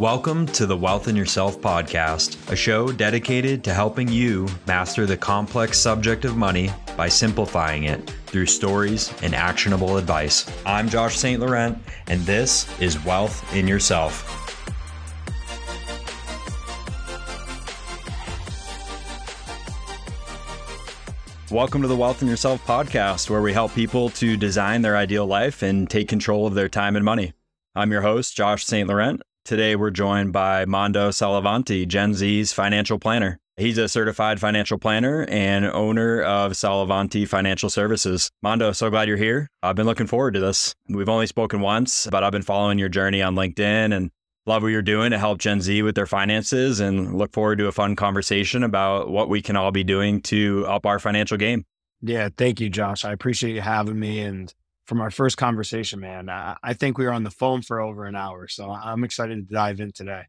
Welcome to the Wealth in Yourself podcast, a show dedicated to helping you master the complex subject of money by simplifying it through stories and actionable advice. I'm Josh St. Laurent, and this is Wealth in Yourself. Welcome to the Wealth in Yourself podcast, where we help people to design their ideal life and take control of their time and money. I'm your host, Josh St. Laurent, Today, we're joined by Mando Sallavanti, Gen Z's financial planner. He's a certified financial planner and owner of Sallavanti Financial Services. Mando, so glad you're here. I've been looking forward to this. We've only spoken once, but I've been following your journey on LinkedIn and love what you're doing to help Gen Z with their finances and look forward to a fun conversation about what we can all be doing to up our financial game. Yeah, thank you, Josh. I appreciate you having me. And from our first conversation, man. I, I think we were on the phone for over an hour. So I'm excited to dive in today.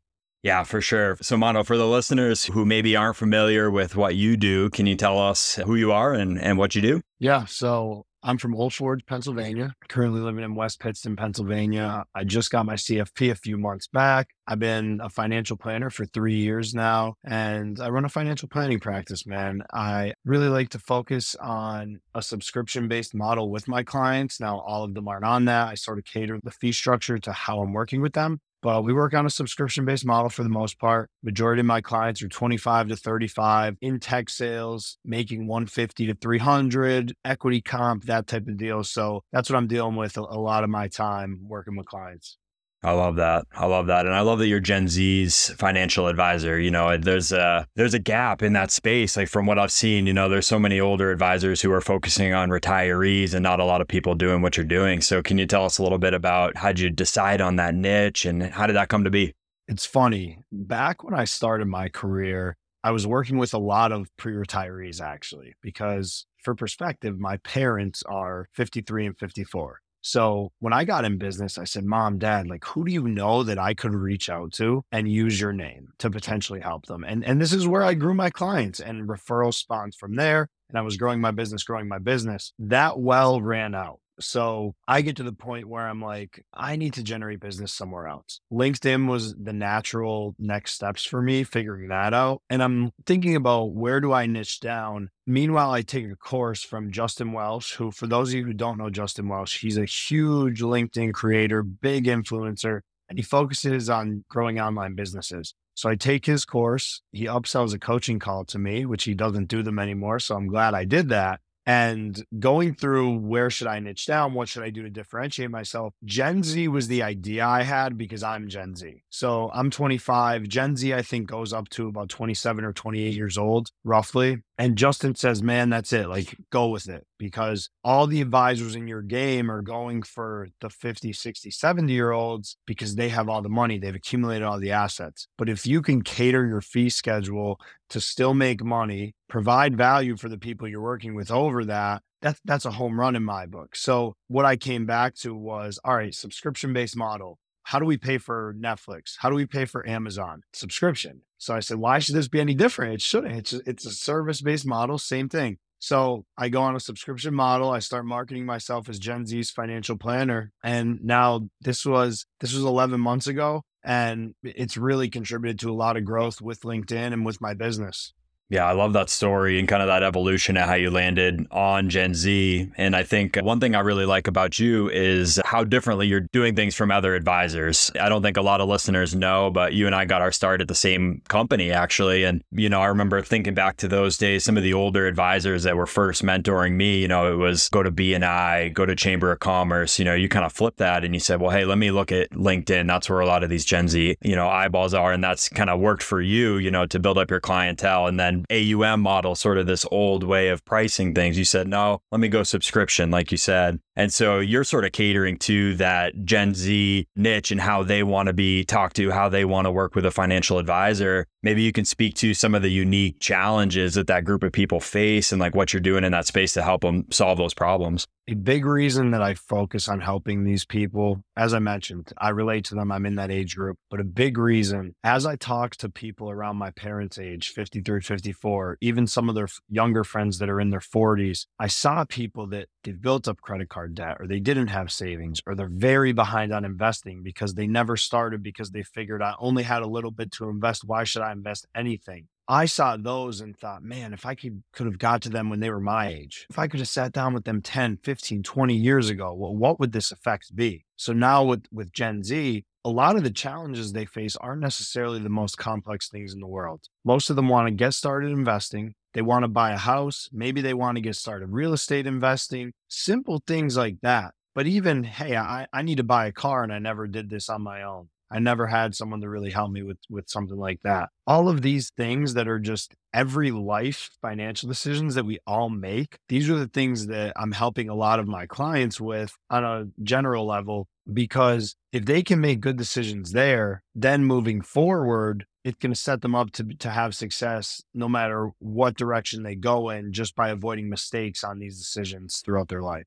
Yeah, for sure. So, Mando, for the listeners who maybe aren't familiar with what you do, can you tell us who you are and, and what you do? Yeah. So, I'm from Old Forge, Pennsylvania, currently living in West Pittston, Pennsylvania. I just got my CFP a few months back. I've been a financial planner for three years now, and I run a financial planning practice, man. I really like to focus on a subscription based model with my clients. Now, all of them aren't on that. I sort of cater the fee structure to how I'm working with them. But we work on a subscription based model for the most part. Majority of my clients are 25 to 35 in tech sales, making 150 to 300, equity comp, that type of deal. So that's what I'm dealing with a, a lot of my time working with clients. I love that. I love that. And I love that you're Gen Z's financial advisor. You know, there's a there's a gap in that space. Like from what I've seen, you know, there's so many older advisors who are focusing on retirees and not a lot of people doing what you're doing. So can you tell us a little bit about how'd you decide on that niche and how did that come to be? It's funny. Back when I started my career, I was working with a lot of pre-retirees actually, because for perspective, my parents are 53 and 54. So when I got in business, I said, Mom, Dad, like, who do you know that I could reach out to and use your name to potentially help them? And and this is where I grew my clients and referral spawns from there. And I was growing my business, growing my business. That well ran out. So I get to the point where I'm like, I need to generate business somewhere else. LinkedIn was the natural next steps for me, figuring that out. And I'm thinking about where do I niche down? Meanwhile, I take a course from Justin Welsh, who, for those of you who don't know Justin Welsh, he's a huge LinkedIn creator, big influencer, and he focuses on growing online businesses. So I take his course. He upsells a coaching call to me, which he doesn't do them anymore. So I'm glad I did that and going through where should I niche down? What should I do to differentiate myself? Gen Z was the idea I had because I'm Gen Z. So I'm 25. Gen Z, I think, goes up to about 27 or 28 years old, roughly. And Justin says, man, that's it. Like, go with it because all the advisors in your game are going for the 50, 60, 70 year olds because they have all the money, they've accumulated all the assets. But if you can cater your fee schedule to still make money, provide value for the people you're working with over that, that's that's a home run in my book. So what I came back to was all right, subscription based model. How do we pay for Netflix? How do we pay for Amazon subscription? So I said, why should this be any different? It shouldn't. It's a, it's a service based model, same thing. So I go on a subscription model. I start marketing myself as Gen Z's financial planner, and now this was this was 11 months ago, and it's really contributed to a lot of growth with LinkedIn and with my business. Yeah, I love that story and kind of that evolution of how you landed on Gen Z. And I think one thing I really like about you is how differently you're doing things from other advisors. I don't think a lot of listeners know, but you and I got our start at the same company, actually. And, you know, I remember thinking back to those days, some of the older advisors that were first mentoring me, you know, it was go to BNI, go to Chamber of Commerce, you know, you kind of flip that and you said, well, hey, let me look at LinkedIn. That's where a lot of these Gen Z, you know, eyeballs are. And that's kind of worked for you, you know, to build up your clientele. And then AUM model, sort of this old way of pricing things. You said, no, let me go subscription, like you said. And so you're sort of catering to that Gen Z niche and how they want to be talked to, how they want to work with a financial advisor. Maybe you can speak to some of the unique challenges that that group of people face and like what you're doing in that space to help them solve those problems. A big reason that I focus on helping these people, as I mentioned, I relate to them. I'm in that age group. But a big reason, as I talk to people around my parents' age, 53, 54, even some of their younger friends that are in their 40s, I saw people that they've built up credit card card debt or they didn't have savings or they're very behind on investing because they never started because they figured I only had a little bit to invest. Why should I invest anything? I saw those and thought, man, if I could could have got to them when they were my age, if I could have sat down with them 10, 15, 20 years ago, well, what would this effect be? So now with with Gen Z, a lot of the challenges they face aren't necessarily the most complex things in the world. Most of them want to get started investing. They want to buy a house. Maybe they want to get started real estate investing, simple things like that. But even, hey, I, I need to buy a car and I never did this on my own. I never had someone to really help me with with something like that. All of these things that are just every life financial decisions that we all make. These are the things that I'm helping a lot of my clients with on a general level because if they can make good decisions there, then moving forward, it's going to set them up to to have success no matter what direction they go in just by avoiding mistakes on these decisions throughout their life.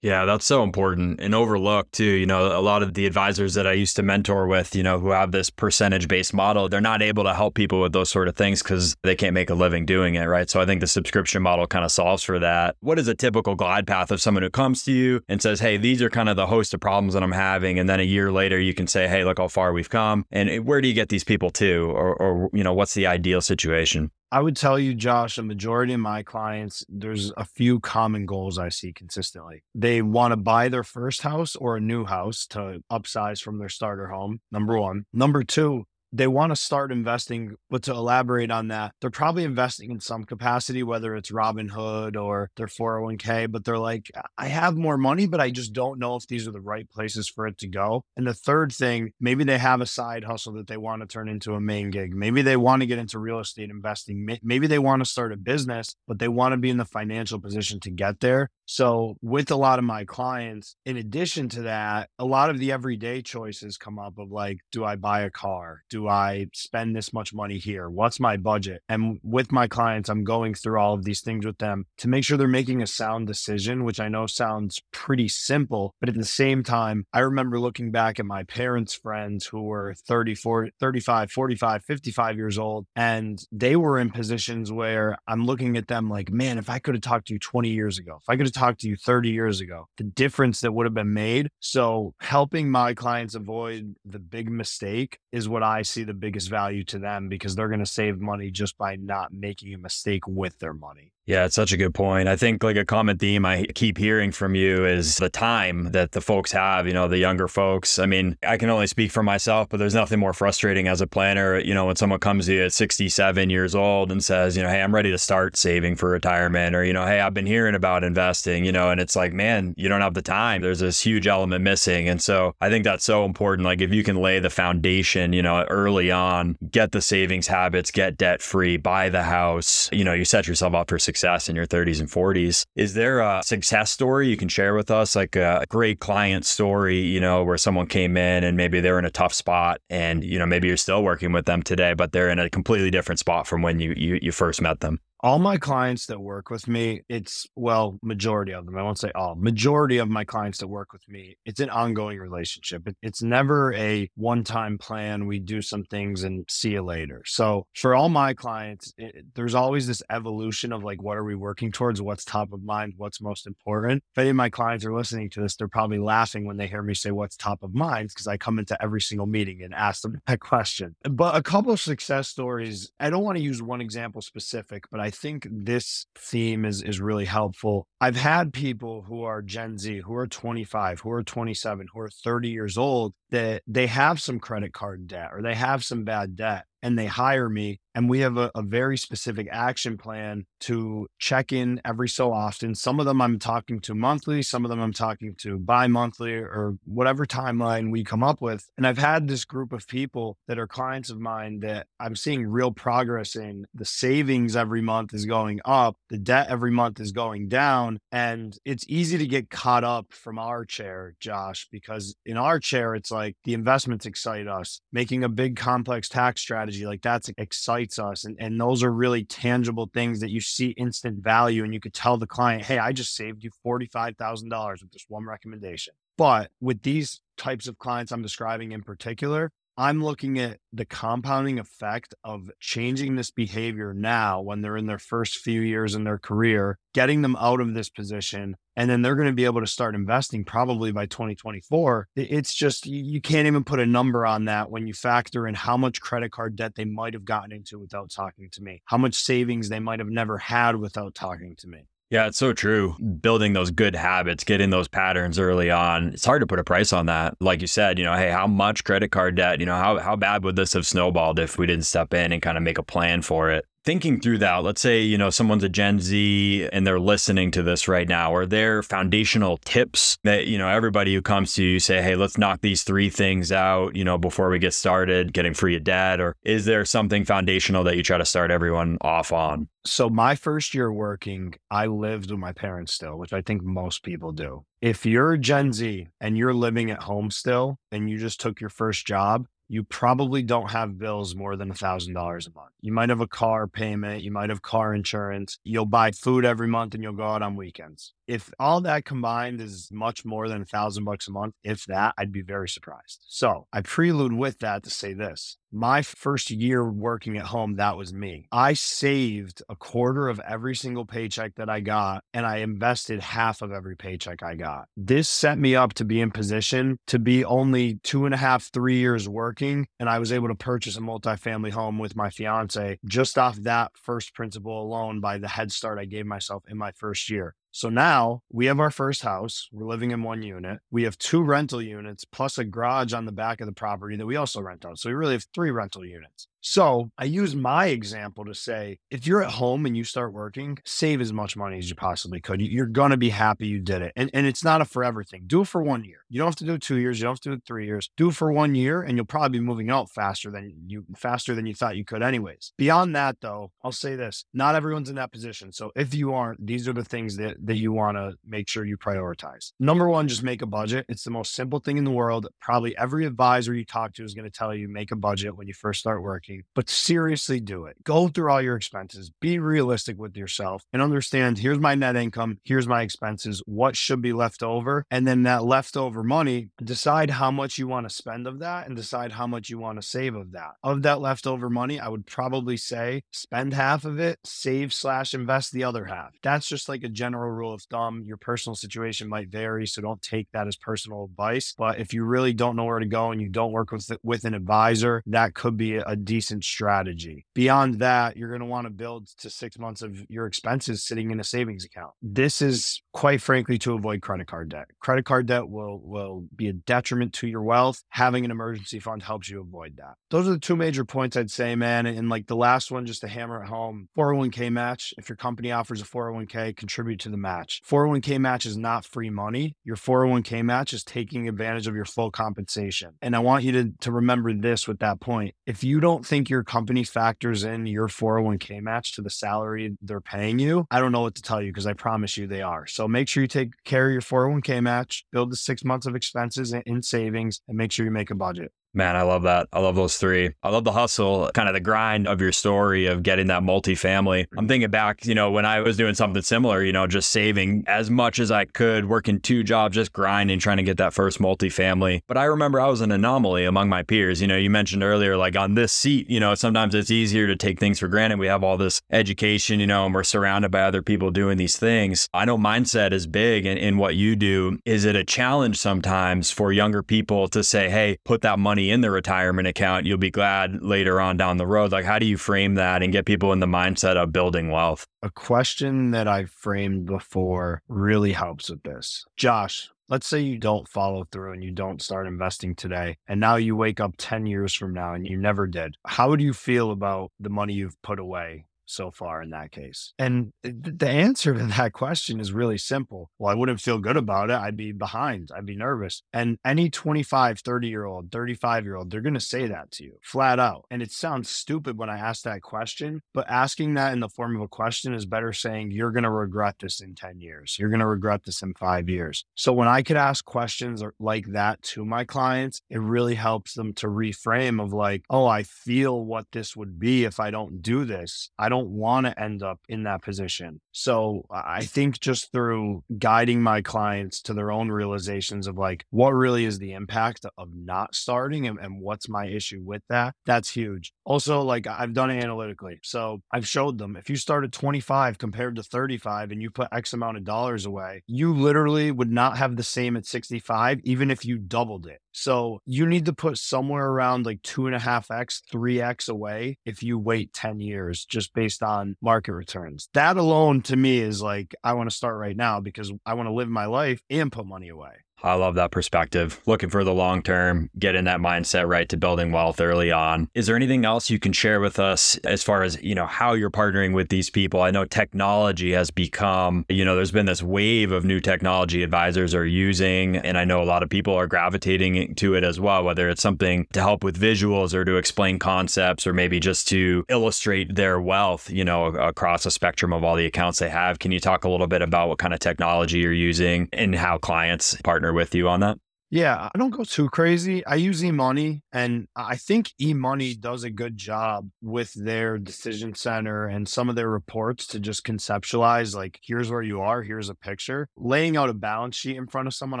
Yeah, that's so important and overlooked too. You know, a lot of the advisors that I used to mentor with, you know, who have this percentage based model, they're not able to help people with those sort of things because they can't make a living doing it. Right. So I think the subscription model kind of solves for that. What is a typical glide path of someone who comes to you and says, Hey, these are kind of the host of problems that I'm having. And then a year later, you can say, Hey, look how far we've come. And eh, where do you get these people to? Or, or you know, what's the ideal situation? I would tell you, Josh, a majority of my clients, there's a few common goals I see consistently. They want to buy their first house or a new house to upsize from their starter home. Number one. Number two, they want to start investing, but to elaborate on that, they're probably investing in some capacity, whether it's Robinhood or their 401k, but they're like, I have more money, but I just don't know if these are the right places for it to go. And the third thing, maybe they have a side hustle that they want to turn into a main gig. Maybe they want to get into real estate investing. Maybe they want to start a business, but they want to be in the financial position to get there. So, with a lot of my clients, in addition to that, a lot of the everyday choices come up of like, do I buy a car? Do I spend this much money here? What's my budget? And with my clients, I'm going through all of these things with them to make sure they're making a sound decision, which I know sounds pretty simple. But at the same time, I remember looking back at my parents' friends who were 30, 40, 35, 45, 55 years old, and they were in positions where I'm looking at them like, man, if I could have talked to you 20 years ago, if I could have talked to you 30 years ago, the difference that would have been made. So, helping my clients avoid the big mistake is what I see the biggest value to them because they're going to save money just by not making a mistake with their money. Yeah, it's such a good point. I think like a common theme I keep hearing from you is the time that the folks have, you know, the younger folks. I mean, I can only speak for myself, but there's nothing more frustrating as a planner, you know, when someone comes to you at 67 years old and says, you know, hey, I'm ready to start saving for retirement or, you know, hey, I've been hearing about investing, you know, and it's like, man, you don't have the time. There's this huge element missing. And so I think that's so important. Like if you can lay the foundation, you know, early on, get the savings habits, get debt free, buy the house, you know, you set yourself up for success success in your 30s and 40s. Is there a success story you can share with us, like a great client story, you know, where someone came in and maybe they're in a tough spot and, you know, maybe you're still working with them today, but they're in a completely different spot from when you, you, you first met them? All my clients that work with me, it's well, majority of them, I won't say all, majority of my clients that work with me, it's an ongoing relationship. It, it's never a one time plan. We do some things and see you later. So for all my clients, it, there's always this evolution of like, what are we working towards? What's top of mind? What's most important? If any of my clients are listening to this, they're probably laughing when they hear me say what's top of mind because I come into every single meeting and ask them that question. But a couple of success stories, I don't want to use one example specific, but I think this theme is is really helpful. I've had people who are Gen Z, who are 25, who are 27, who are 30 years old that they have some credit card debt or they have some bad debt and they hire me and we have a, a, very specific action plan to check in every so often. Some of them i'm talking to monthly some of them i'm talking to bi-monthly or whatever timeline we come up with. And i've had this group of people that are clients of mine that i'm seeing real progress in. The savings every month is going up the debt every month is going down and it's easy to get caught up from our chair josh because in our chair it's like the investments excite us. Making a big complex tax strategy like that's that excites us and, and those are really tangible things that you see instant value and you could tell the client hey i just saved you $45000 with this one recommendation. But with these types of clients i'm describing in particular I'm looking at the compounding effect of changing this behavior now when they're in their first few years in their career, getting them out of this position, and then they're going to be able to start investing probably by 2024. It's just, you can't even put a number on that when you factor in how much credit card debt they might have gotten into without talking to me, how much savings they might have never had without talking to me. Yeah, it's so true. Building those good habits, getting those patterns early on. It's hard to put a price on that. Like you said, you know, hey, how much credit card debt, you know, how, how bad would this have snowballed if we didn't step in and kind of make a plan for it? Thinking through that, let's say, you know, someone's a Gen Z and they're listening to this right now, are there foundational tips that, you know, everybody who comes to you say, hey, let's knock these three things out, you know, before we get started getting free of debt? Or is there something foundational that you try to start everyone off on? So, my first year working, I lived with my parents still, which I think most people do. If you're Gen Z and you're living at home still and you just took your first job, you probably don't have bills more than a thousand dollars a month. You might have a car payment, you might have car insurance, you'll buy food every month and you'll go out on weekends. If all that combined is much more than a thousand bucks a month, if that, I'd be very surprised. So I prelude with that to say this. My first year working at home, that was me. I saved a quarter of every single paycheck that I got, and I invested half of every paycheck I got. This set me up to be in position to be only two and a half, three years working, and I was able to purchase a multifamily home with my fiance just off that first principle alone by the head start I gave myself in my first year. So now we have our first house. We're living in one unit. We have two rental units plus a garage on the back of the property that we also rent out. So we really have three rental units. So I use my example to say if you're at home and you start working, save as much money as you possibly could. You're going to be happy you did it. And, and it's not a forever thing. Do it for one year. You don't have to do it two years. You don't have to do it three years. Do it for one year and you'll probably be moving out faster than you faster than you thought you could anyways. Beyond that though, I'll say this. Not everyone's in that position. So if you aren't, these are the things that, that you want to make sure you prioritize. Number one, just make a budget. It's the most simple thing in the world. Probably every advisor you talk to is going to tell you make a budget when you first start working but seriously do it. Go through all your expenses, be realistic with yourself, and understand here's my net income, here's my expenses, what should be left over. And then that leftover money, decide how much you want to spend of that and decide how much you want to save of that. Of that leftover money, I would probably say spend half of it, save slash invest the other half. That's just like a general rule of thumb. Your personal situation might vary, so don't take that as personal advice. But if you really don't know where to go and you don't work with, with an advisor, that could be a decent decent strategy. Beyond that, you're going to want to build to six months of your expenses sitting in a savings account. This is quite frankly to avoid credit card debt. Credit card debt will will be a detriment to your wealth. Having an emergency fund helps you avoid that. Those are the two major points I'd say, man. And like the last one, just to hammer it home, 401k match. If your company offers a 401k, contribute to the match. 401k match is not free money. Your 401k match is taking advantage of your full compensation. And I want you to, to remember this with that point. If you don't think your company factors in your 401k match to the salary they're paying you, I don't know what to tell you because I promise you they are. So make sure you take care of your 401k match, build the six months of expenses in savings, and make sure you make a budget. Man, I love that. I love those three. I love the hustle, kind of the grind of your story of getting that multifamily. I'm thinking back, you know, when I was doing something similar, you know, just saving as much as I could, working two jobs, just grinding, trying to get that first multifamily. But I remember I was an anomaly among my peers. You know, you mentioned earlier, like on this seat, you know, sometimes it's easier to take things for granted. We have all this education, you know, and we're surrounded by other people doing these things. I know mindset is big in, in what you do. Is it a challenge sometimes for younger people to say, hey, put that money in the retirement account, you'll be glad later on down the road. Like, how do you frame that and get people in the mindset of building wealth? A question that I've framed before really helps with this. Josh, let's say you don't follow through and you don't start investing today, and now you wake up 10 years from now and you never did. How would you feel about the money you've put away? So far in that case? And the answer to that question is really simple. Well, I wouldn't feel good about it. I'd be behind. I'd be nervous. And any 25, 30 year old, 35 year old, they're going to say that to you flat out. And it sounds stupid when I ask that question, but asking that in the form of a question is better saying, you're going to regret this in 10 years. You're going to regret this in five years. So when I could ask questions like that to my clients, it really helps them to reframe of like, oh, I feel what this would be if I don't do this. I don't don't want to end up in that position. So I think just through guiding my clients to their own realizations of like, what really is the impact of not starting and, and what's my issue with that, that's huge. Also, like I've done it analytically. So I've showed them if you start at 25 compared to 35 and you put X amount of dollars away, you literally would not have the same at 65, even if you doubled it. So you need to put somewhere around like two and a half X, three X away if you wait 10 years just based on market returns. That alone to me is like, I want to start right now because I want to live my life and put money away. I love that perspective. Looking for the long term, getting that mindset right to building wealth early on. Is there anything else you can share with us as far as, you know, how you're partnering with these people? I know technology has become, you know, there's been this wave of new technology advisors are using, and I know a lot of people are gravitating to it as well, whether it's something to help with visuals or to explain concepts or maybe just to illustrate their wealth, you know, across a spectrum of all the accounts they have. Can you talk a little bit about what kind of technology you're using and how clients partner partner with you on that? Yeah, I don't go too crazy. I use eMoney, and I think eMoney does a good job with their decision center and some of their reports to just conceptualize like, here's where you are, here's a picture. Laying out a balance sheet in front of someone,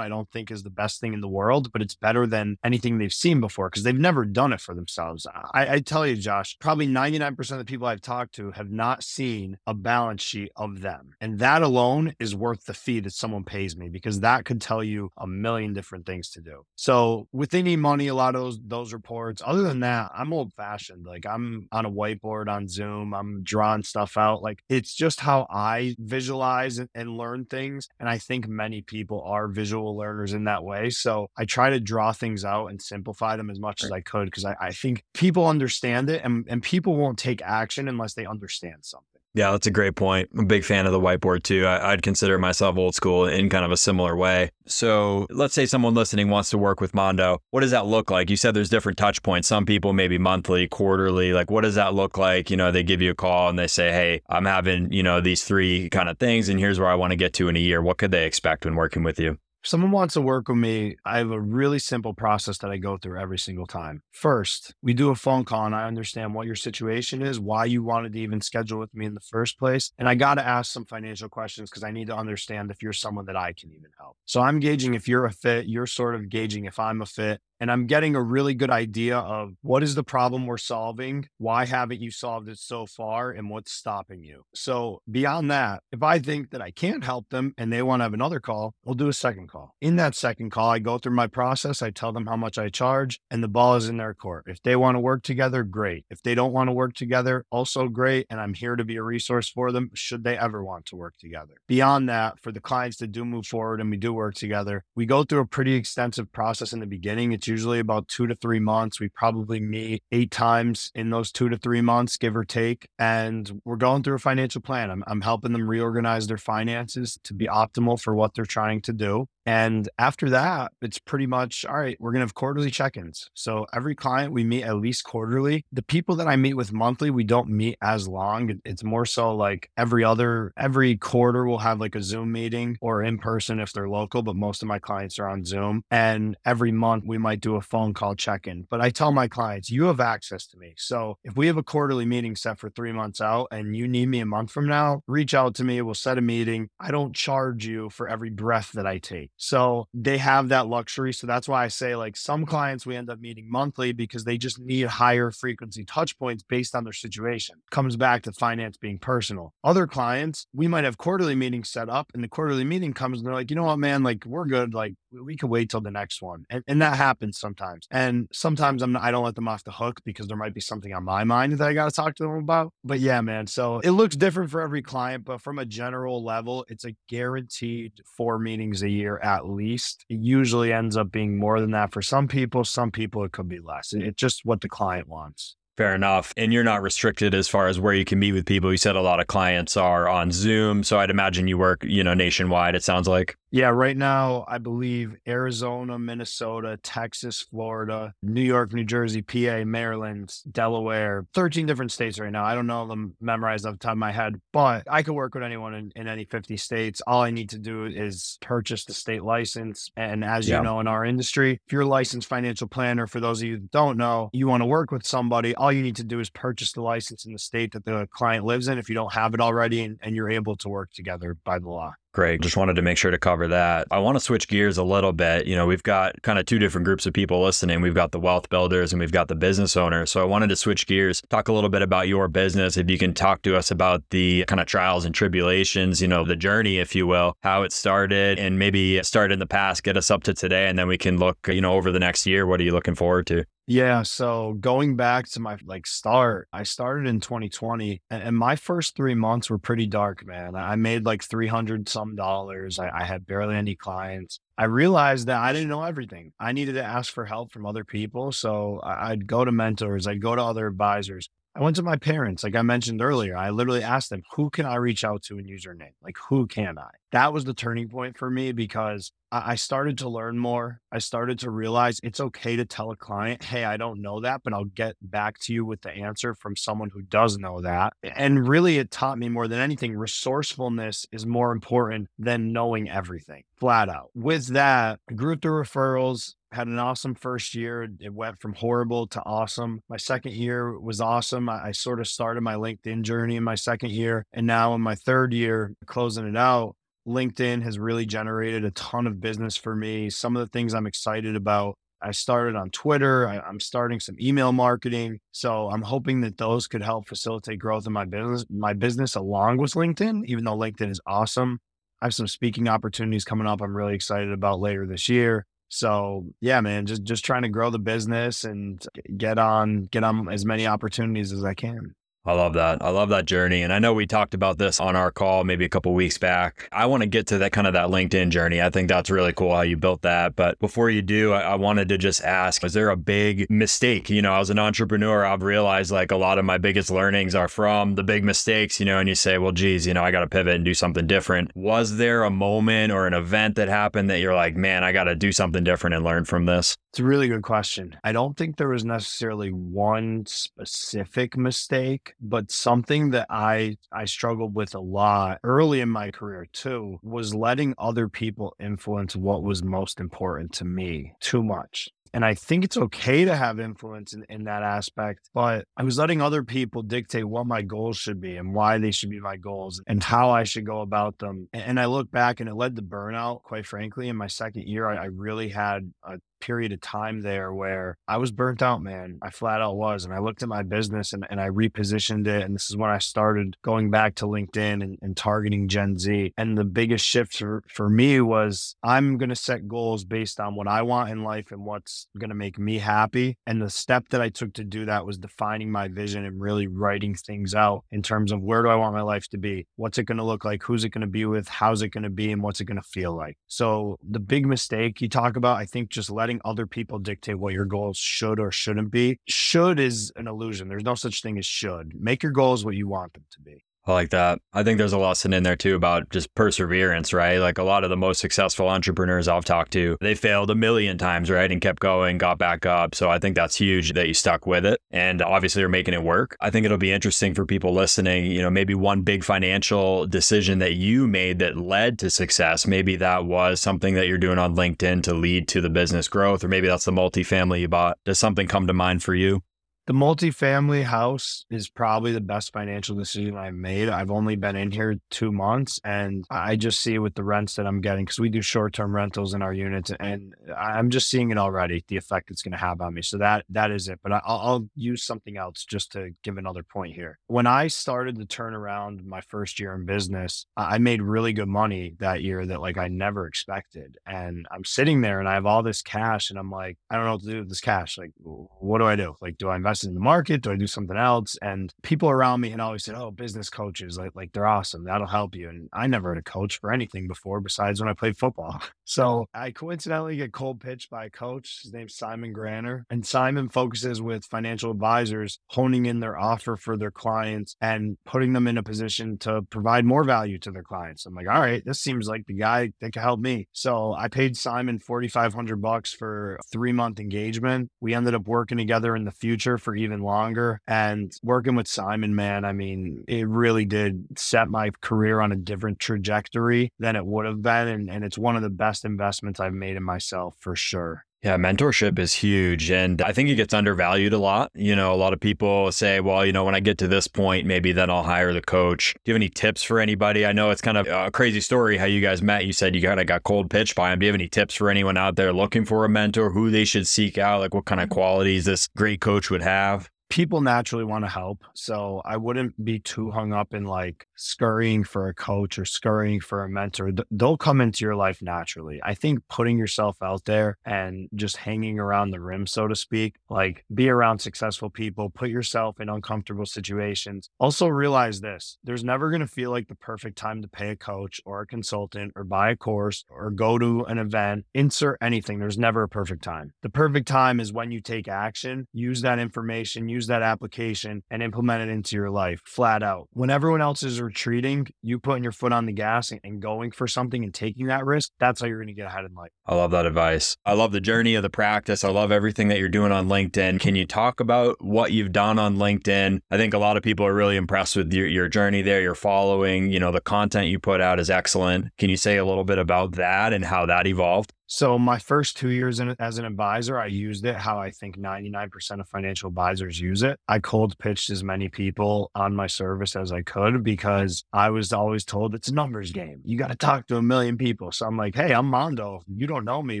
I don't think is the best thing in the world, but it's better than anything they've seen before because they've never done it for themselves. I, I tell you, Josh, probably 99% of the people I've talked to have not seen a balance sheet of them. And that alone is worth the fee that someone pays me because that could tell you a million different things things to do. So with eMoney, a lot of those those reports. Other than that, I'm old fashioned. Like I'm on a whiteboard on Zoom. I'm drawing stuff out. Like it's just how I visualize and, and learn things. And I think many people are visual learners in that way. So I try to draw things out and simplify them as much as I could because I, I think people understand it and, and people won't take action unless they understand something. Yeah, that's a great point. I'm a big fan of the whiteboard too. I, would consider myself old school in kind of a similar way. So let's say someone listening wants to work with Mando. What does that look like? You said there's different touch points. Some people maybe monthly, quarterly. Like, what does that look like? You know, they give you a call and they say, hey, I'm having, you know, these three kind of things and here's where I want to get to in a year. What could they expect when working with you? Someone wants to work with me, I have a really simple process that I go through every single time. First, we do a phone call and I understand what your situation is, why you wanted to even schedule with me in the first place. And I got to ask some financial questions because I need to understand if you're someone that I can even help. So I'm gauging if you're a fit, you're sort of gauging if I'm a fit and I'm getting a really good idea of what is the problem we're solving, why haven't you solved it so far, and what's stopping you. So, beyond that, if I think that I can't help them and they want to have another call, we'll do a second call. In that second call, I go through my process, I tell them how much I charge, and the ball is in their court. If they want to work together, great. If they don't want to work together, also great. And I'm here to be a resource for them should they ever want to work together. Beyond that, for the clients that do move forward and we do work together, we go through a pretty extensive process in the beginning. It's usually about two to three months. We probably meet eight times in those two to three months, give or take. And we're going through a financial plan. I'm, I'm helping them reorganize their finances to be optimal for what they're trying to do. And after that, it's pretty much all right, we're going to have quarterly check ins. So every client we meet at least quarterly. The people that I meet with monthly, we don't meet as long. It's more so like every other, every quarter, we'll have like a Zoom meeting or in person if they're local, but most of my clients are on Zoom. And every month we might do a phone call check in. But I tell my clients, you have access to me. So if we have a quarterly meeting set for three months out and you need me a month from now, reach out to me. We'll set a meeting. I don't charge you for every breath that I take. So they have that luxury. So that's why I say, like, some clients we end up meeting monthly because they just need higher frequency touch points based on their situation. Comes back to finance being personal. Other clients, we might have quarterly meetings set up, and the quarterly meeting comes and they're like, you know what, man, like, we're good. Like, we can wait till the next one. And, and that happens sometimes. And sometimes I'm I don't let them off the hook because there might be something on my mind that I got to talk to them about. But yeah, man. So it looks different for every client, but from a general level, it's a guaranteed four meetings a year at least. It usually ends up being more than that for some people. Some people, it could be less. It's just what the client wants. Fair enough. And you're not restricted as far as where you can meet with people. You said a lot of clients are on Zoom. So I'd imagine you work, you know, nationwide, it sounds like. Yeah, right now, I believe Arizona, Minnesota, Texas, Florida, New York, New Jersey, PA, Maryland, Delaware, 13 different states right now. I don't know them memorized off the top of my head, but I could work with anyone in, in any 50 states. All I need to do is purchase the state license. And as yeah. you know, in our industry, if you're a licensed financial planner, for those of you that don't know, you want to work with somebody, all you need to do is purchase the license in the state that the client lives in if you don't have it already, and, and you're able to work together by the law. Great. Just wanted to make sure to cover that. I want to switch gears a little bit. You know, we've got kind of two different groups of people listening. We've got the wealth builders and we've got the business owners. So I wanted to switch gears, talk a little bit about your business. If you can talk to us about the kind of trials and tribulations, you know, the journey, if you will, how it started and maybe start in the past, get us up to today. And then we can look, you know, over the next year. What are you looking forward to? Yeah. So going back to my like start, I started in 2020 and, and, my first three months were pretty dark, man. I made like 300 some dollars. I, I had barely any clients. I realized that I didn't know everything. I needed to ask for help from other people. So I'd go to mentors, I'd go to other advisors. I went to my parents, like I mentioned earlier. I literally asked them, who can I reach out to in name? Like, who can I? That was the turning point for me because I started to learn more. I started to realize it's okay to tell a client, hey, I don't know that, but I'll get back to you with the answer from someone who does know that. And really, it taught me more than anything resourcefulness is more important than knowing everything, flat out. With that, I grew through referrals had an awesome first year. It went from horrible to awesome. My second year was awesome. I, I, sort of started my LinkedIn journey in my second year. And now in my third year, closing it out, LinkedIn has really generated a ton of business for me. Some of the things I'm excited about. I started on Twitter. I, I'm starting some email marketing. So I'm hoping that those could help facilitate growth in my business, my business along with LinkedIn, even though LinkedIn is awesome. I have some speaking opportunities coming up. I'm really excited about later this year. So yeah, man, just just trying to grow the business and get on get on as many opportunities as I can. I love that. I love that journey. And I know we talked about this on our call maybe a couple weeks back. I want to get to that kind of that LinkedIn journey. I think that's really cool how you built that. But before you do, I, I wanted to just ask, was there a big mistake? You know, as an entrepreneur, I've realized like a lot of my biggest learnings are from the big mistakes, you know, and you say, well, geez, you know, I got to pivot and do something different. Was there a moment or an event that happened that you're like, man, I got to do something different and learn from this? It's a really good question. I don't think there was necessarily one specific mistake but something that I I struggled with a lot early in my career too was letting other people influence what was most important to me too much. And I think it's okay to have influence in, in that aspect. But I was letting other people dictate what my goals should be and why they should be my goals and how I should go about them. And, and I look back and it led to burnout, quite frankly. In my second year, I, I really had a period of time there where I was burnt out, man. I flat out was. And I looked at my business and, and I repositioned it. And this is when I started going back to LinkedIn and, and targeting Gen Z. And the biggest shift for, for me was I'm going to set goals based on what I want in life and what's going to make me happy. And the step that I took to do that was defining my vision and really writing things out in terms of where do I want my life to be? What's it going to look like? Who's it going to be with? How's it going to be? And what's it going to feel like? So the big mistake you talk about, I think just letting letting other people dictate what your goals should or shouldn't be. Should is an illusion. There's no such thing as should. Make your goals what you want them to be. I like that. I think there's a lesson in there too about just perseverance, right? Like a lot of the most successful entrepreneurs I've talked to, they failed a million times, right? And kept going, got back up. So I think that's huge that you stuck with it and obviously you're making it work. I think it'll be interesting for people listening, you know, maybe one big financial decision that you made that led to success. Maybe that was something that you're doing on LinkedIn to lead to the business growth, or maybe that's the multifamily you bought. Does something come to mind for you? The multifamily house is probably the best financial decision I've made. I've only been in here two months and I just see with the rents that I'm getting because we do short term rentals in our units and I'm just seeing it already, the effect it's going to have on me. So that that is it. But I'll, I'll use something else just to give another point here. When I started to turn around my first year in business, I made really good money that year that like I never expected. And I'm sitting there and I have all this cash and I'm like, I don't know what to do with this cash. Like, what do I do? Like, do I invest? In the market? Do I do something else? And people around me had always said, Oh, business coaches, like, like they're awesome. That'll help you. And I never had a coach for anything before besides when I played football. So I coincidentally get cold pitched by a coach. His name's Simon Granner. And Simon focuses with financial advisors, honing in their offer for their clients and putting them in a position to provide more value to their clients. I'm like, all right, this seems like the guy that could help me. So I paid Simon 4,500 bucks for three month engagement. We ended up working together in the future for even longer and working with Simon, man. I mean, it really did set my career on a different trajectory than it would have been. And, and it's one of the best investments I've made in myself for sure. Yeah, mentorship is huge. And I think it gets undervalued a lot. You know, a lot of people say, well, you know, when I get to this point, maybe then I'll hire the coach. Do you have any tips for anybody? I know it's kind of a crazy story how you guys met. You said you kind of got cold pitched by him. Do you have any tips for anyone out there looking for a mentor, who they should seek out? Like what kind of mm-hmm. qualities this great coach would have? People naturally want to help. So I wouldn't be too hung up in like scurrying for a coach or scurrying for a mentor. They'll come into your life naturally. I think putting yourself out there and just hanging around the rim, so to speak, like be around successful people, put yourself in uncomfortable situations. Also realize this there's never going to feel like the perfect time to pay a coach or a consultant or buy a course or go to an event, insert anything. There's never a perfect time. The perfect time is when you take action, use that information, use that application and implement it into your life flat out. When everyone else is retreating, you putting your foot on the gas and going for something and taking that risk, that's how you're going to get ahead in life. I love that advice. I love the journey of the practice. I love everything that you're doing on LinkedIn. Can you talk about what you've done on LinkedIn? I think a lot of people are really impressed with your, your journey there. You're following, you know, the content you put out is excellent. Can you say a little bit about that and how that evolved? So my first two years in, as an advisor, I used it how I think 99% of financial advisors use it. I cold pitched as many people on my service as I could because I was always told it's a numbers game. You got to talk to a million people. So I'm like, hey, I'm Mando. You don't know me,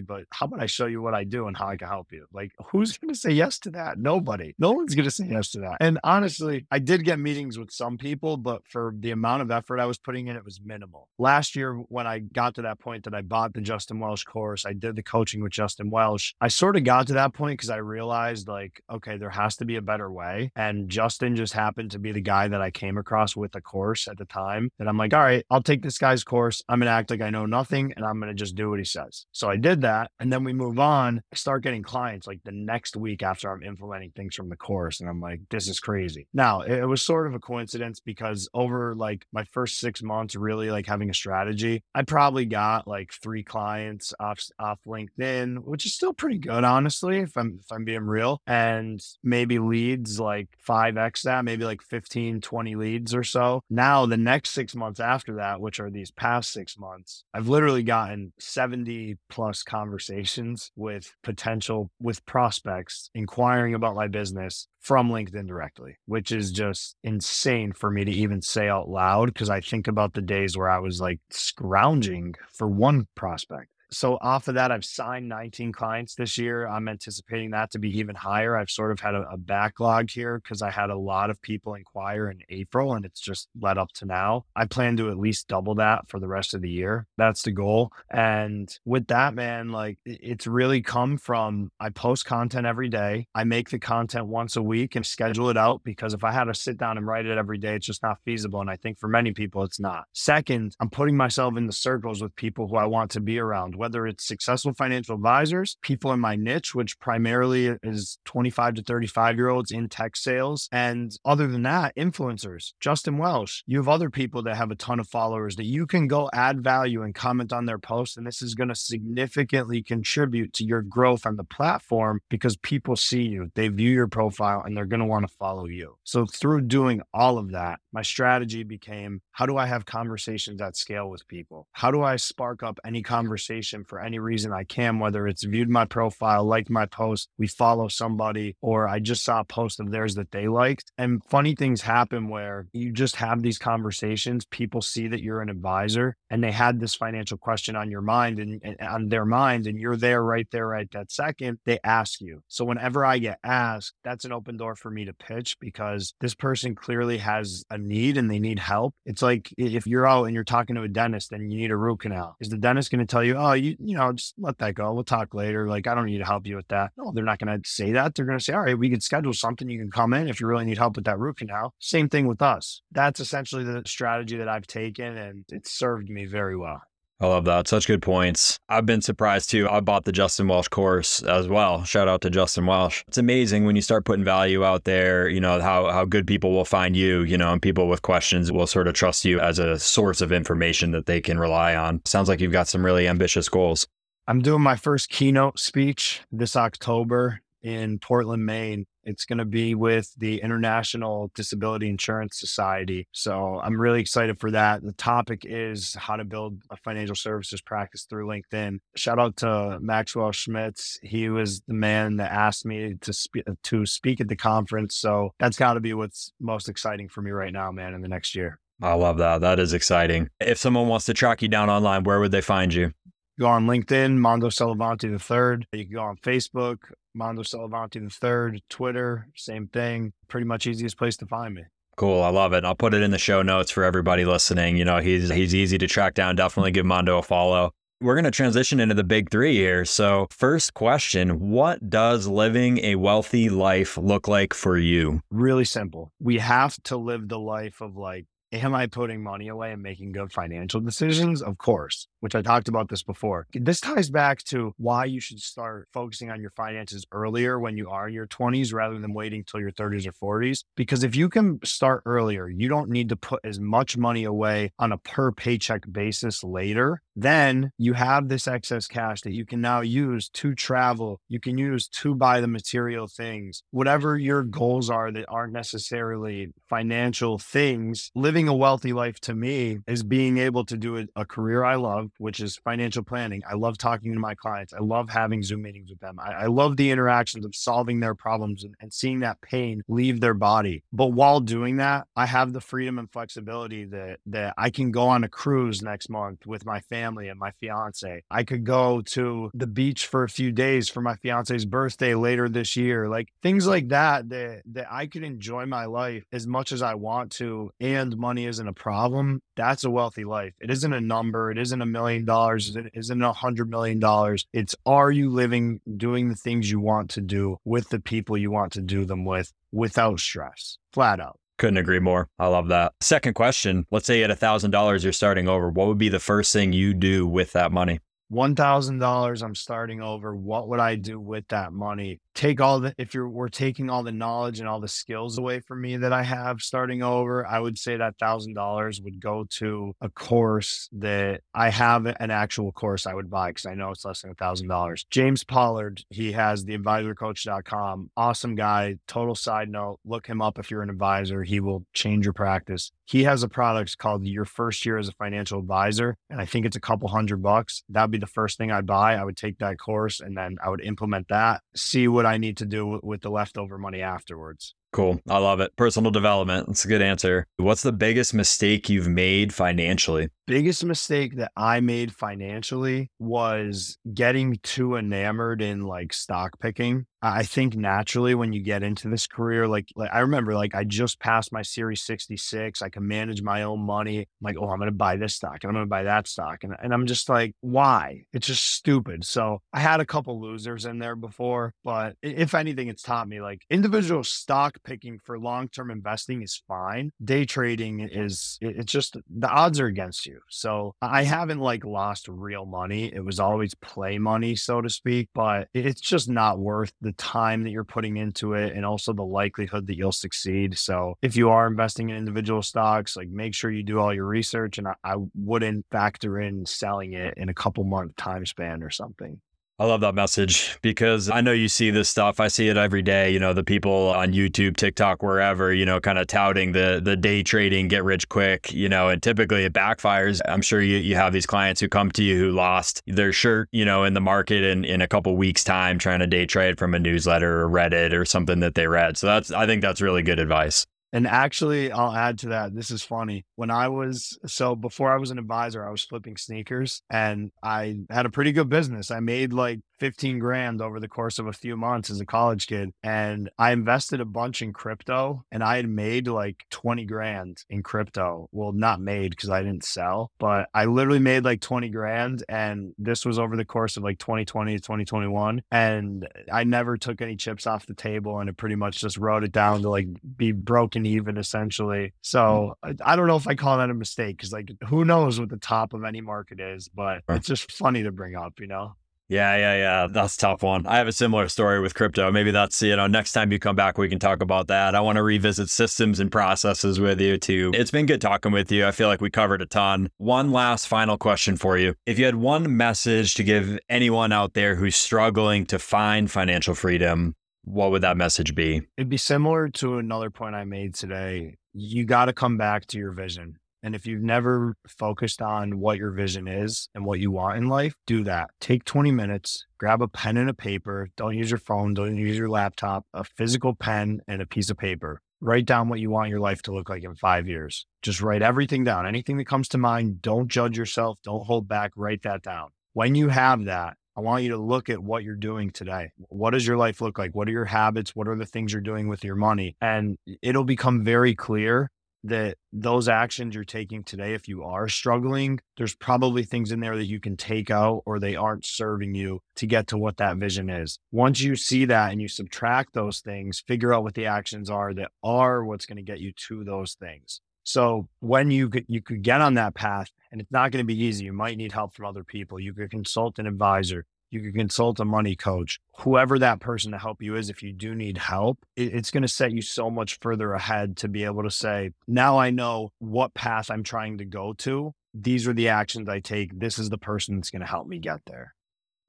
but how about I show you what I do and how I can help you? Like, who's going to say yes to that? Nobody. No one's going to say yes to that. And honestly, I did get meetings with some people, but for the amount of effort I was putting in, it was minimal. Last year, when I got to that point that I bought the Justin Welsh course, course. I did the coaching with Justin Welsh. I sort of got to that point because I realized, like, okay, there has to be a better way. And Justin just happened to be the guy that I came across with the course at the time. And I'm like, all right, I'll take this guy's course. I'm going to act like I know nothing and I'm going to just do what he says. So I did that. And then we move on. I start getting clients like the next week after I'm implementing things from the course. And I'm like, this is crazy. Now, it was sort of a coincidence because over like my first six months, really like having a strategy, I probably got like three clients off off LinkedIn, which is still pretty good, honestly, if I'm if I'm being real. And maybe leads like 5x that, maybe like 15, 20 leads or so. Now the next six months after that, which are these past six months, I've literally gotten 70 plus conversations with potential with prospects inquiring about my business from LinkedIn directly, which is just insane for me to even say out loud because I think about the days where I was like scrounging for one prospect so off of that, I've signed 19 clients this year. I'm anticipating that to be even higher. I've sort of had a, a backlog here because I had a lot of people inquire in April and it's just led up to now. I plan to at least double that for the rest of the year. That's the goal. And with that, man, like it's really come from I post content every day. I make the content once a week and schedule it out because if I had to sit down and write it every day, it's just not feasible. And I think for many people, it's not. Second, I'm putting myself in the circles with people who I want to be around whether it's successful financial advisors, people in my niche, which primarily is 25 to 35 year olds in tech sales. And other than that, influencers, Justin Welsh, you have other people that have a ton of followers that you can go add value and comment on their posts. And this is going to significantly contribute to your growth on the platform because people see you, they view your profile, and they're going to want to follow you. So through doing all of that, my strategy became how do I have conversations at scale with people? How do I spark up any conversation? for any reason I can, whether it's viewed my profile, liked my post, we follow somebody, or I just saw a post of theirs that they liked. And funny things happen where you just have these conversations. People see that you're an advisor and they had this financial question on your mind and, and on their mind, and you're there right there right that second. They ask you. So whenever I get asked, that's an open door for me to pitch because this person clearly has a need and they need help. It's like if you're out and you're talking to a dentist and you need a root canal, is the dentist going to tell you, oh, you, you know, just let that go. We'll talk later. Like, I don't need to help you with that. No, they're not going to say that. They're going to say, all right, we can schedule something. You can come in if you really need help with that root canal. Same thing with us. That's essentially the strategy that I've taken and it's served me very well. I love that. Such good points. I've been surprised too. I bought the Justin Welsh course as well. Shout out to Justin Welsh. It's amazing when you start putting value out there, you know, how, how good people will find you, you know, and people with questions will sort of trust you as a source of information that they can rely on. Sounds like you've got some really ambitious goals. I'm doing my first keynote speech this October in Portland, Maine. It's going to be with the International Disability Insurance Society. So I'm really excited for that. The topic is how to build a financial services practice through LinkedIn. Shout out to Maxwell Schmitz. He was the man that asked me to speak to speak at the conference. So that's got to be what's most exciting for me right now, man, in the next year. I love that. That is exciting. If someone wants to track you down online, where would they find you? Go on LinkedIn, Mando Sallavanti III. You can go on Facebook, Mando Sallavanti III, Twitter, same thing. Pretty much easiest place to find me. Cool. I love it. I'll put it in the show notes for everybody listening. You know, he's he's easy to track down. Definitely give Mando a follow. We're going to transition into the big three here. So, first question What does living a wealthy life look like for you? Really simple. We have to live the life of like Am I putting money away and making good financial decisions? Of course, which I talked about this before. This ties back to why you should start focusing on your finances earlier when you are in your 20s rather than waiting till your 30s or 40s. Because if you can start earlier, you don't need to put as much money away on a per paycheck basis later. Then you have this excess cash that you can now use to travel. You can use to buy the material things, whatever your goals are that aren't necessarily financial things. Living living a wealthy life to me is being able to do a, a, career I love, which is financial planning. I love talking to my clients. I love having Zoom meetings with them. I, I love the interactions of solving their problems and, and seeing that pain leave their body. But while doing that, I have the freedom and flexibility that that I can go on a cruise next month with my family and my fiance. I could go to the beach for a few days for my fiance's birthday later this year. Like things like that that that I could enjoy my life as much as I want to and money isn't a problem, that's a wealthy life. It isn't a number. It isn't a million dollars. It isn't a hundred million dollars. It's are you living, doing the things you want to do with the people you want to do them with without stress, flat out. Couldn't agree more. I love that. Second question Let's say at a $1,000 you're starting over. What would be the first thing you do with that money? $1,000, I'm starting over. What would I do with that money? take all the if you're we're taking all the knowledge and all the skills away from me that I have starting over, I would say that thousand dollars would go to a course that I have an actual course I would buy because I know it's less than a thousand dollars. James Pollard, he has the advisorcoach.com. Awesome guy. Total side note, look him up if you're an advisor. He will change your practice. He has a product called Your First Year as a Financial Advisor. And I think it's a couple hundred bucks. That'd be the first thing I'd buy. I would take that course and then I would implement that, see what what I need to do with the leftover money afterwards. Cool. I love it. Personal development. That's a good answer. What's the biggest mistake you've made financially? Biggest mistake that I made financially was getting too enamored in like stock picking. I think naturally when you get into this career, like, like I remember, like I just passed my Series 66. I can manage my own money. I'm like, oh, I'm going to buy this stock and I'm going to buy that stock. And, and I'm just like, why? It's just stupid. So I had a couple losers in there before, but if anything, it's taught me like individual stock picking for long term investing is fine. Day trading is, it's just the odds are against you. So I haven't like lost real money. It was always play money, so to speak, but it's just not worth the time that you're putting into it and also the likelihood that you'll succeed. So if you are investing in individual stocks, like make sure you do all your research and I, I wouldn't factor in selling it in a couple month time span or something. I love that message because I know you see this stuff. I see it every day. You know, the people on YouTube, TikTok, wherever, you know, kind of touting the the day trading, get rich quick, you know, and typically it backfires. I'm sure you, you have these clients who come to you who lost their shirt, you know, in the market in, in a couple weeks time trying to day trade from a newsletter or Reddit or something that they read. So that's I think that's really good advice. And actually, I'll add to that. This is funny. When I was, so before I was an advisor, I was flipping sneakers and I had a pretty good business. I made like 15 grand over the course of a few months as a college kid. And I invested a bunch in crypto and I had made like 20 grand in crypto. Well, not made because I didn't sell, but I literally made like 20 grand. And this was over the course of like 2020 to 2021. And I never took any chips off the table and it pretty much just wrote it down to like be broken even essentially. Hmm. So I don't know if I call that a mistake because like who knows what the top of any market is, but it's just funny to bring up, you know? Yeah, yeah, yeah. That's tough one. I have a similar story with crypto. Maybe that's, you know, next time you come back, we can talk about that. I want to revisit systems and processes with you too. It's been good talking with you. I feel like we covered a ton. One last final question for you. If you had one message to give anyone out there who's struggling to find financial freedom, what would that message be? It'd be similar to another point I made today. You got to come back to your vision. And if you've never focused on what your vision is and what you want in life, do that. Take 20 minutes, grab a pen and a paper. Don't use your phone, don't use your laptop, a physical pen and a piece of paper. Write down what you want your life to look like in five years. Just write everything down. Anything that comes to mind, don't judge yourself, don't hold back, write that down. When you have that, I want you to look at what you're doing today. What does your life look like? What are your habits? What are the things you're doing with your money? And it'll become very clear that those actions you're taking today, if you are struggling, there's probably things in there that you can take out or they aren't serving you to get to what that vision is. Once you see that and you subtract those things, figure out what the actions are that are what's going to get you to those things. So when you could you could get on that path, and it's not going to be easy. You might need help from other people. You could consult an advisor. You can consult a money coach, whoever that person to help you is. If you do need help, it's going to set you so much further ahead to be able to say, now I know what path I'm trying to go to. These are the actions I take. This is the person that's going to help me get there.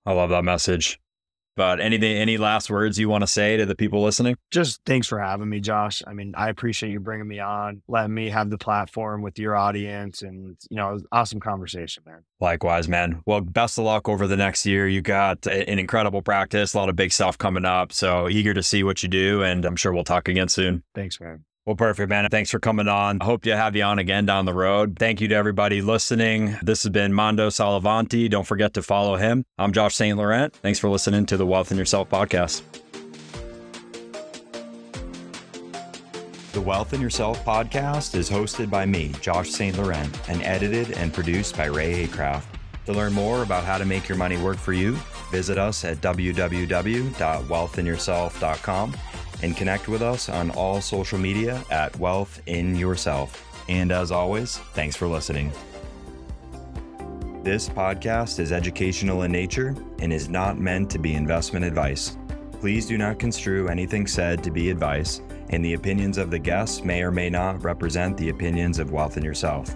I love that message. But anything, any last words you want to say to the people listening? Just thanks for having me, Josh. I mean, I appreciate you bringing me on, letting me have the platform with your audience, and you know, awesome conversation, man. Likewise, man. Well, best of luck over the next year. You got an incredible practice, a lot of big stuff coming up. So eager to see what you do, and I'm sure we'll talk again soon. Thanks, man. Well, perfect, man. Thanks for coming on. I hope to have you on again down the road. Thank you to everybody listening. This has been Mando Sallavanti. Don't forget to follow him. I'm Josh St. Laurent. Thanks for listening to the Wealth in Yourself podcast. The Wealth in Yourself podcast is hosted by me, Josh St. Laurent, and edited and produced by Ray Acraft. To learn more about how to make your money work for you, visit us at www.wealthinyourself.com and connect with us on all social media at Wealth in Yourself. And as always, thanks for listening. This podcast is educational in nature and is not meant to be investment advice. Please do not construe anything said to be advice, and the opinions of the guests may or may not represent the opinions of Wealth in Yourself.